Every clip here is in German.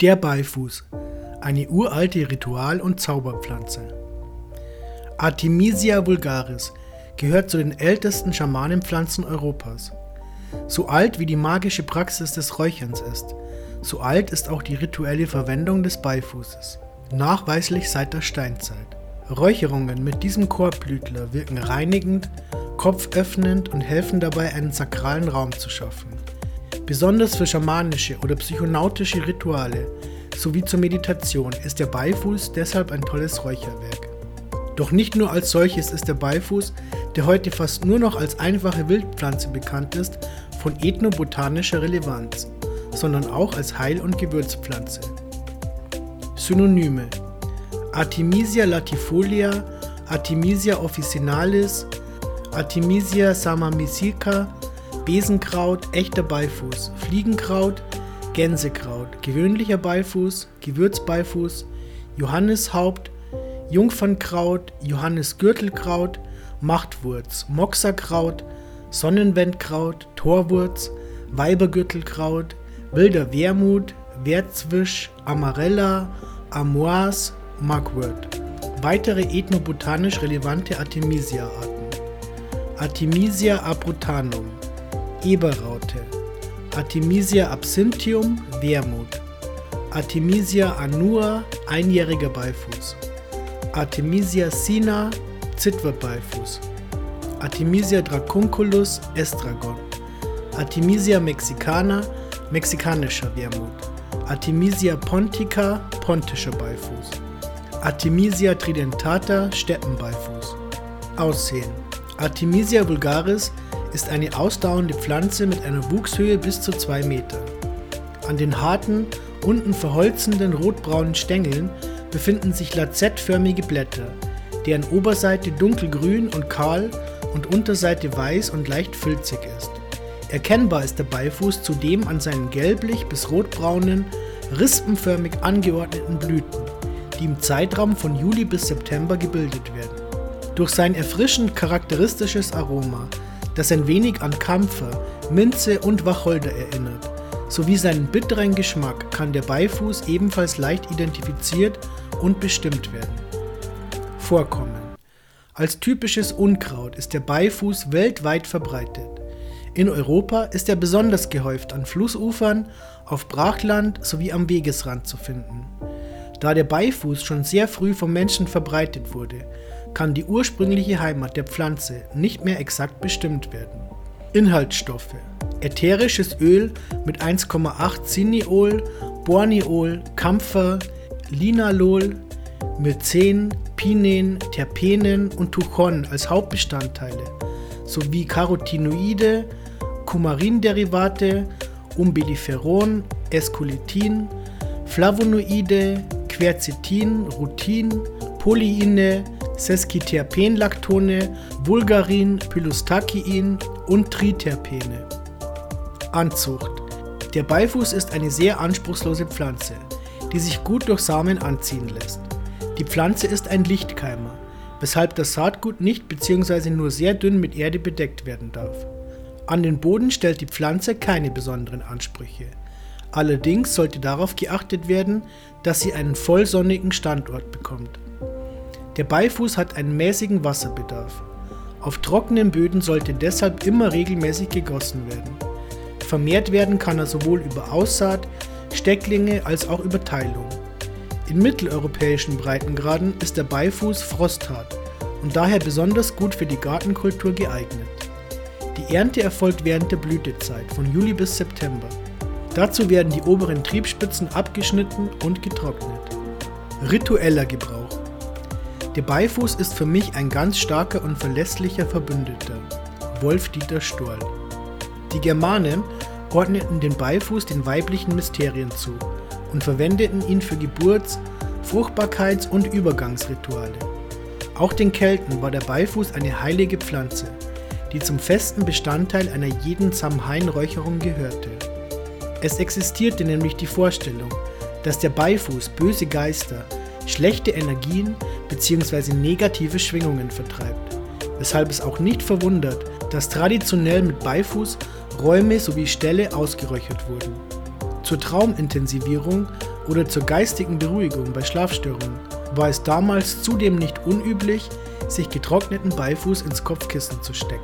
Der Beifuß, eine uralte Ritual- und Zauberpflanze. Artemisia vulgaris gehört zu den ältesten Schamanenpflanzen Europas. So alt wie die magische Praxis des Räucherns ist, so alt ist auch die rituelle Verwendung des Beifußes, nachweislich seit der Steinzeit. Räucherungen mit diesem Korbblütler wirken reinigend, kopföffnend und helfen dabei, einen sakralen Raum zu schaffen. Besonders für schamanische oder psychonautische Rituale sowie zur Meditation ist der Beifuß deshalb ein tolles Räucherwerk. Doch nicht nur als solches ist der Beifuß, der heute fast nur noch als einfache Wildpflanze bekannt ist, von ethnobotanischer Relevanz, sondern auch als Heil- und Gewürzpflanze. Synonyme Artemisia latifolia, Artemisia officinalis, Artemisia samamisica, Besenkraut, echter Beifuß, Fliegenkraut, Gänsekraut, gewöhnlicher Beifuß, Gewürzbeifuß, Johannishaupt, Jungfernkraut, Johannisgürtelkraut, Machtwurz, Moxerkraut, Sonnenwendkraut, Torwurz, Weibergürtelkraut, wilder Wermut, Wertzwisch, Amarella, Amoise, Mugwort. Weitere ethnobotanisch relevante Artemisia-Arten. Artemisia abrutanum, Eberraute, Artemisia absinthium, Wermut, Artemisia annua, einjähriger Beifuß, Artemisia sina, Zitwerbeifuß, Artemisia dracunculus, Estragon, Artemisia mexicana, mexikanischer Wermut, Artemisia pontica, pontischer Beifuß, Artemisia tridentata, Steppenbeifuß. Aussehen. Artemisia vulgaris ist eine ausdauernde Pflanze mit einer Wuchshöhe bis zu 2 Meter. An den harten, unten verholzenden rotbraunen Stängeln befinden sich lanzettförmige Blätter, deren Oberseite dunkelgrün und kahl und Unterseite weiß und leicht filzig ist. Erkennbar ist der Beifuß zudem an seinen gelblich bis rotbraunen, rispenförmig angeordneten Blüten, die im Zeitraum von Juli bis September gebildet werden. Durch sein erfrischend charakteristisches Aroma das ein wenig an Kampfer, Minze und Wacholder erinnert, sowie seinen bitteren Geschmack kann der Beifuß ebenfalls leicht identifiziert und bestimmt werden. Vorkommen Als typisches Unkraut ist der Beifuß weltweit verbreitet. In Europa ist er besonders gehäuft an Flussufern, auf Brachland sowie am Wegesrand zu finden. Da der Beifuß schon sehr früh vom Menschen verbreitet wurde, kann die ursprüngliche Heimat der Pflanze nicht mehr exakt bestimmt werden. Inhaltsstoffe Ätherisches Öl mit 1,8 Cineol, Borneol, Kampfer, Linalol, Mycen, Pinen, Terpenen und Tuchon als Hauptbestandteile sowie Carotinoide, Kumarinderivate, Umbelliferon, Esculitin, Flavonoide, Quercetin, Rutin, Polyine, Sesquiterpenlactone, Vulgarin, Pylostakin und Triterpene. Anzucht Der Beifuß ist eine sehr anspruchslose Pflanze, die sich gut durch Samen anziehen lässt. Die Pflanze ist ein Lichtkeimer, weshalb das Saatgut nicht bzw. nur sehr dünn mit Erde bedeckt werden darf. An den Boden stellt die Pflanze keine besonderen Ansprüche. Allerdings sollte darauf geachtet werden, dass sie einen vollsonnigen Standort bekommt. Der Beifuß hat einen mäßigen Wasserbedarf. Auf trockenen Böden sollte deshalb immer regelmäßig gegossen werden. Vermehrt werden kann er sowohl über Aussaat, Stecklinge als auch über Teilung. In mitteleuropäischen Breitengraden ist der Beifuß frosthart und daher besonders gut für die Gartenkultur geeignet. Die Ernte erfolgt während der Blütezeit von Juli bis September. Dazu werden die oberen Triebspitzen abgeschnitten und getrocknet. Ritueller Gebrauch der Beifuß ist für mich ein ganz starker und verlässlicher Verbündeter. Wolf-Dieter Storl. Die Germanen ordneten den Beifuß den weiblichen Mysterien zu und verwendeten ihn für Geburts-, Fruchtbarkeits- und Übergangsrituale. Auch den Kelten war der Beifuß eine heilige Pflanze, die zum festen Bestandteil einer jeden Samhain-Räucherung gehörte. Es existierte nämlich die Vorstellung, dass der Beifuß böse Geister, schlechte Energien bzw. negative Schwingungen vertreibt, weshalb es auch nicht verwundert, dass traditionell mit Beifuß Räume sowie Ställe ausgeräuchert wurden. zur Traumintensivierung oder zur geistigen Beruhigung bei Schlafstörungen war es damals zudem nicht unüblich, sich getrockneten Beifuß ins Kopfkissen zu stecken.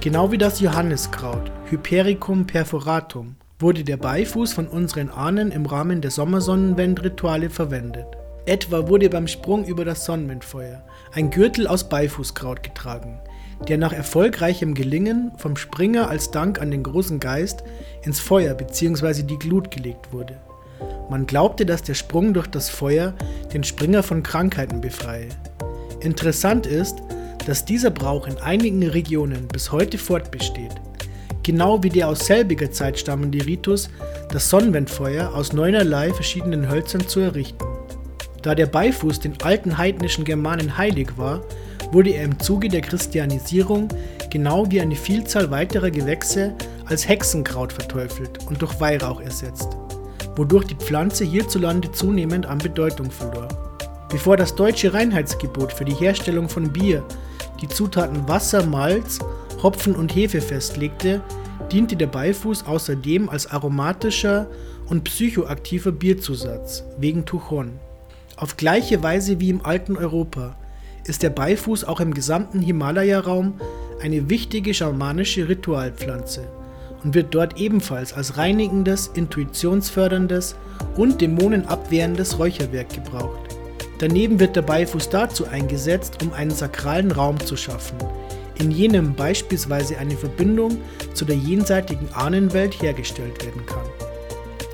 Genau wie das Johanniskraut, Hypericum perforatum, wurde der Beifuß von unseren Ahnen im Rahmen der Sommersonnenwendrituale verwendet. Etwa wurde beim Sprung über das Sonnenwindfeuer ein Gürtel aus Beifußkraut getragen, der nach erfolgreichem Gelingen vom Springer als Dank an den großen Geist ins Feuer bzw. die Glut gelegt wurde. Man glaubte, dass der Sprung durch das Feuer den Springer von Krankheiten befreie. Interessant ist, dass dieser Brauch in einigen Regionen bis heute fortbesteht. Genau wie der aus selbiger Zeit stammende Ritus, das Sonnenwendfeuer aus neunerlei verschiedenen Hölzern zu errichten. Da der Beifuß den alten heidnischen Germanen heilig war, wurde er im Zuge der Christianisierung genau wie eine Vielzahl weiterer Gewächse als Hexenkraut verteufelt und durch Weihrauch ersetzt, wodurch die Pflanze hierzulande zunehmend an Bedeutung verlor. Bevor das deutsche Reinheitsgebot für die Herstellung von Bier die Zutaten Wasser, Malz, Hopfen und Hefe festlegte, diente der Beifuß außerdem als aromatischer und psychoaktiver Bierzusatz wegen Tuchon. Auf gleiche Weise wie im alten Europa ist der Beifuß auch im gesamten Himalaya-Raum eine wichtige schamanische Ritualpflanze und wird dort ebenfalls als reinigendes, intuitionsförderndes und dämonenabwehrendes Räucherwerk gebraucht. Daneben wird der Beifuß dazu eingesetzt, um einen sakralen Raum zu schaffen, in jenem beispielsweise eine Verbindung zu der jenseitigen Ahnenwelt hergestellt werden kann.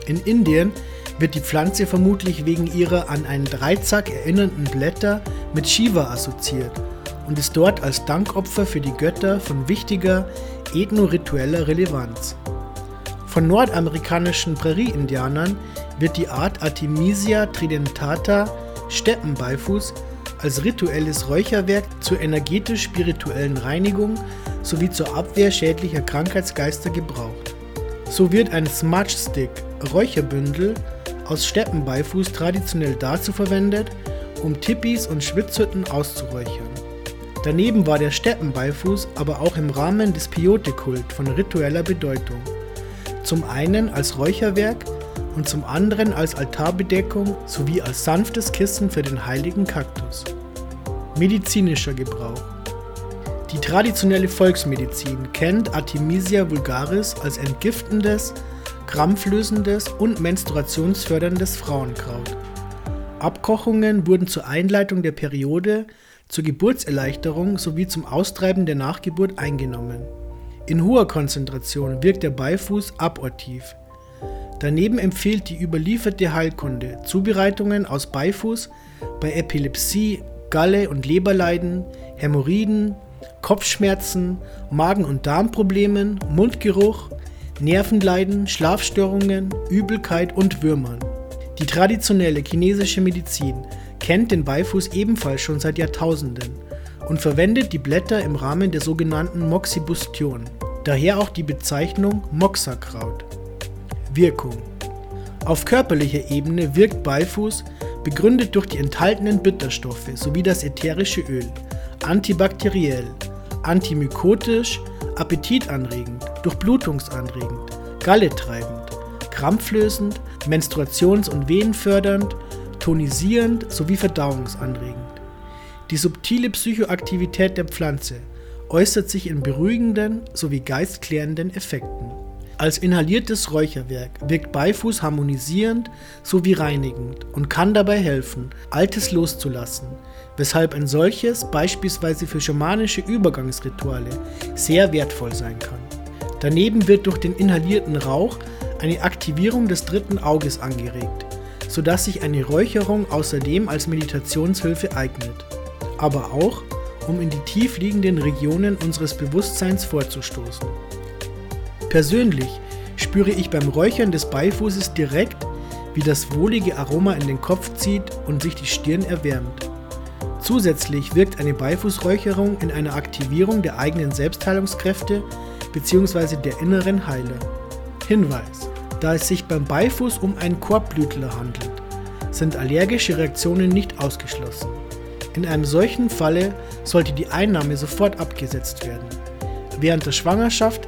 In Indien wird die Pflanze vermutlich wegen ihrer an einen Dreizack erinnernden Blätter mit Shiva assoziiert und ist dort als Dankopfer für die Götter von wichtiger ethnoritueller Relevanz. Von nordamerikanischen Prärie-Indianern wird die Art Artemisia tridentata Steppenbeifuß als rituelles Räucherwerk zur energetisch-spirituellen Reinigung sowie zur Abwehr schädlicher Krankheitsgeister gebraucht. So wird ein Smudge Stick Räucherbündel aus Steppenbeifuß traditionell dazu verwendet, um Tippis und Schwitzhütten auszuräuchern. Daneben war der Steppenbeifuß aber auch im Rahmen des Peyote-Kult von ritueller Bedeutung. Zum einen als Räucherwerk und zum anderen als Altarbedeckung sowie als sanftes Kissen für den heiligen Kaktus. Medizinischer Gebrauch Die traditionelle Volksmedizin kennt Artemisia vulgaris als entgiftendes, krampflösendes und menstruationsförderndes Frauenkraut. Abkochungen wurden zur Einleitung der Periode, zur Geburtserleichterung sowie zum Austreiben der Nachgeburt eingenommen. In hoher Konzentration wirkt der Beifuß abortiv. Daneben empfiehlt die überlieferte Heilkunde Zubereitungen aus Beifuß bei Epilepsie, Galle- und Leberleiden, Hämorrhoiden, Kopfschmerzen, Magen- und Darmproblemen, Mundgeruch, Nervenleiden, Schlafstörungen, Übelkeit und Würmern. Die traditionelle chinesische Medizin kennt den Beifuß ebenfalls schon seit Jahrtausenden und verwendet die Blätter im Rahmen der sogenannten Moxibustion, daher auch die Bezeichnung Moxakraut. Wirkung Auf körperlicher Ebene wirkt Beifuß, begründet durch die enthaltenen Bitterstoffe sowie das ätherische Öl, antibakteriell, antimykotisch, appetitanregend, durchblutungsanregend, galletreibend, krampflösend, menstruations- und wehenfördernd, tonisierend sowie verdauungsanregend. Die subtile Psychoaktivität der Pflanze äußert sich in beruhigenden sowie geistklärenden Effekten. Als inhaliertes Räucherwerk wirkt Beifuß harmonisierend sowie reinigend und kann dabei helfen, Altes loszulassen, weshalb ein solches beispielsweise für schamanische Übergangsrituale sehr wertvoll sein kann. Daneben wird durch den inhalierten Rauch eine Aktivierung des dritten Auges angeregt, sodass sich eine Räucherung außerdem als Meditationshilfe eignet, aber auch um in die tief liegenden Regionen unseres Bewusstseins vorzustoßen. Persönlich spüre ich beim Räuchern des Beifußes direkt, wie das wohlige Aroma in den Kopf zieht und sich die Stirn erwärmt. Zusätzlich wirkt eine Beifußräucherung in einer Aktivierung der eigenen Selbstheilungskräfte bzw. der inneren Heiler. Hinweis: Da es sich beim Beifuß um einen Korbblütler handelt, sind allergische Reaktionen nicht ausgeschlossen. In einem solchen Falle sollte die Einnahme sofort abgesetzt werden. Während der Schwangerschaft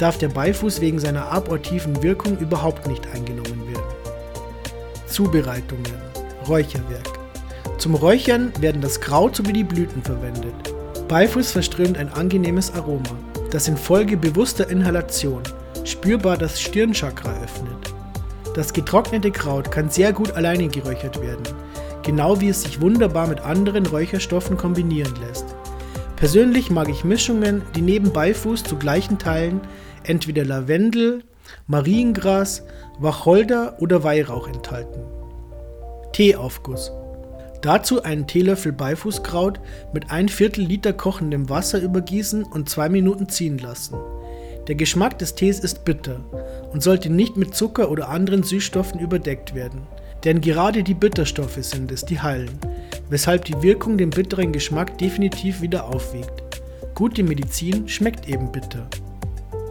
darf der Beifuß wegen seiner abortiven Wirkung überhaupt nicht eingenommen Zubereitungen. Räucherwerk. Zum Räuchern werden das Kraut sowie die Blüten verwendet. Beifuß verströmt ein angenehmes Aroma, das infolge bewusster Inhalation spürbar das Stirnchakra öffnet. Das getrocknete Kraut kann sehr gut alleine geräuchert werden, genau wie es sich wunderbar mit anderen Räucherstoffen kombinieren lässt. Persönlich mag ich Mischungen, die neben Beifuß zu gleichen Teilen entweder Lavendel, Mariengras, Wacholder oder Weihrauch enthalten. Teeaufguss. Dazu einen Teelöffel Beifußkraut mit ein Viertel Liter kochendem Wasser übergießen und zwei Minuten ziehen lassen. Der Geschmack des Tees ist bitter und sollte nicht mit Zucker oder anderen Süßstoffen überdeckt werden, denn gerade die Bitterstoffe sind es, die heilen, weshalb die Wirkung den bitteren Geschmack definitiv wieder aufwiegt. Gute Medizin schmeckt eben bitter.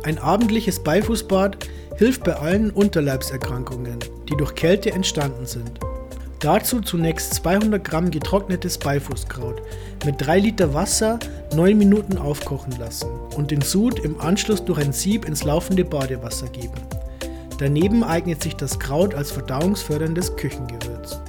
Ein abendliches Beifußbad hilft bei allen Unterleibserkrankungen, die durch Kälte entstanden sind. Dazu zunächst 200 Gramm getrocknetes Beifußkraut mit 3 Liter Wasser 9 Minuten aufkochen lassen und den Sud im Anschluss durch ein Sieb ins laufende Badewasser geben. Daneben eignet sich das Kraut als verdauungsförderndes Küchengewürz.